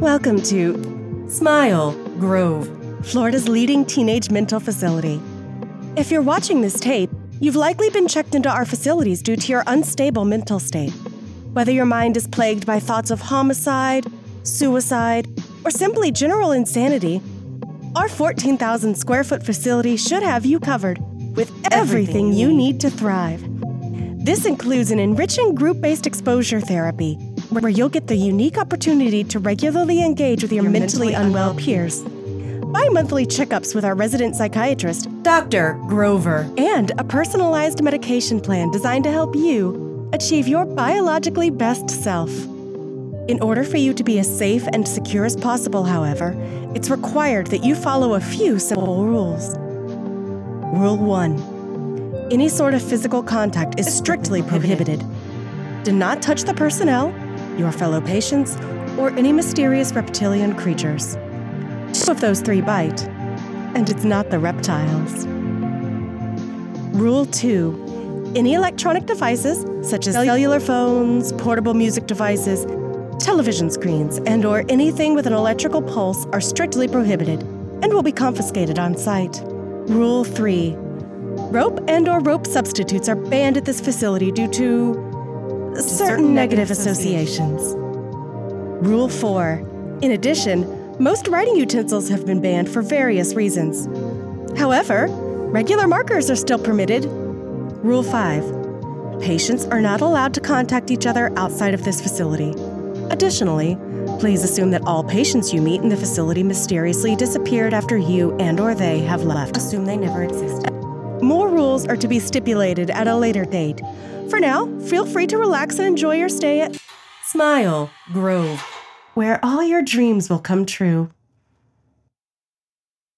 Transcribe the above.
Welcome to Smile Grove, Florida's leading teenage mental facility. If you're watching this tape, you've likely been checked into our facilities due to your unstable mental state. Whether your mind is plagued by thoughts of homicide, suicide, or simply general insanity, our 14,000 square foot facility should have you covered with everything you need to thrive. This includes an enriching group based exposure therapy, where you'll get the unique opportunity to regularly engage with your, Your mentally, mentally unwell unwell peers. Bi monthly checkups with our resident psychiatrist, Dr. Grover. and a personalized medication plan designed to help you achieve your biologically best self. In order for you to be as safe and secure as possible, however, it's required that you follow a few simple rules. Rule 1 Any sort of physical contact is strictly prohibited. Do not touch the personnel, your fellow patients, or any mysterious reptilian creatures. Two of those three bite, and it's not the reptiles. Rule 2 Any electronic devices, such as cellular phones, portable music devices, television screens, and or anything with an electrical pulse are strictly prohibited and will be confiscated on site. Rule 3 Rope and or rope substitutes are banned at this facility due to certain, negative associations. Rule 4 In addition, most writing utensils have been banned for various reasons. However, regular markers are still permitted. Rule 5 Patients are not allowed to contact each other outside of this facility. Additionally, please assume that all patients you meet in the facility mysteriously disappeared after you and or they have left. Assume they never existed. More rules are to be stipulated at a later date. For now, feel free to relax and enjoy your stay at Smile Grove. where all your dreams will come true.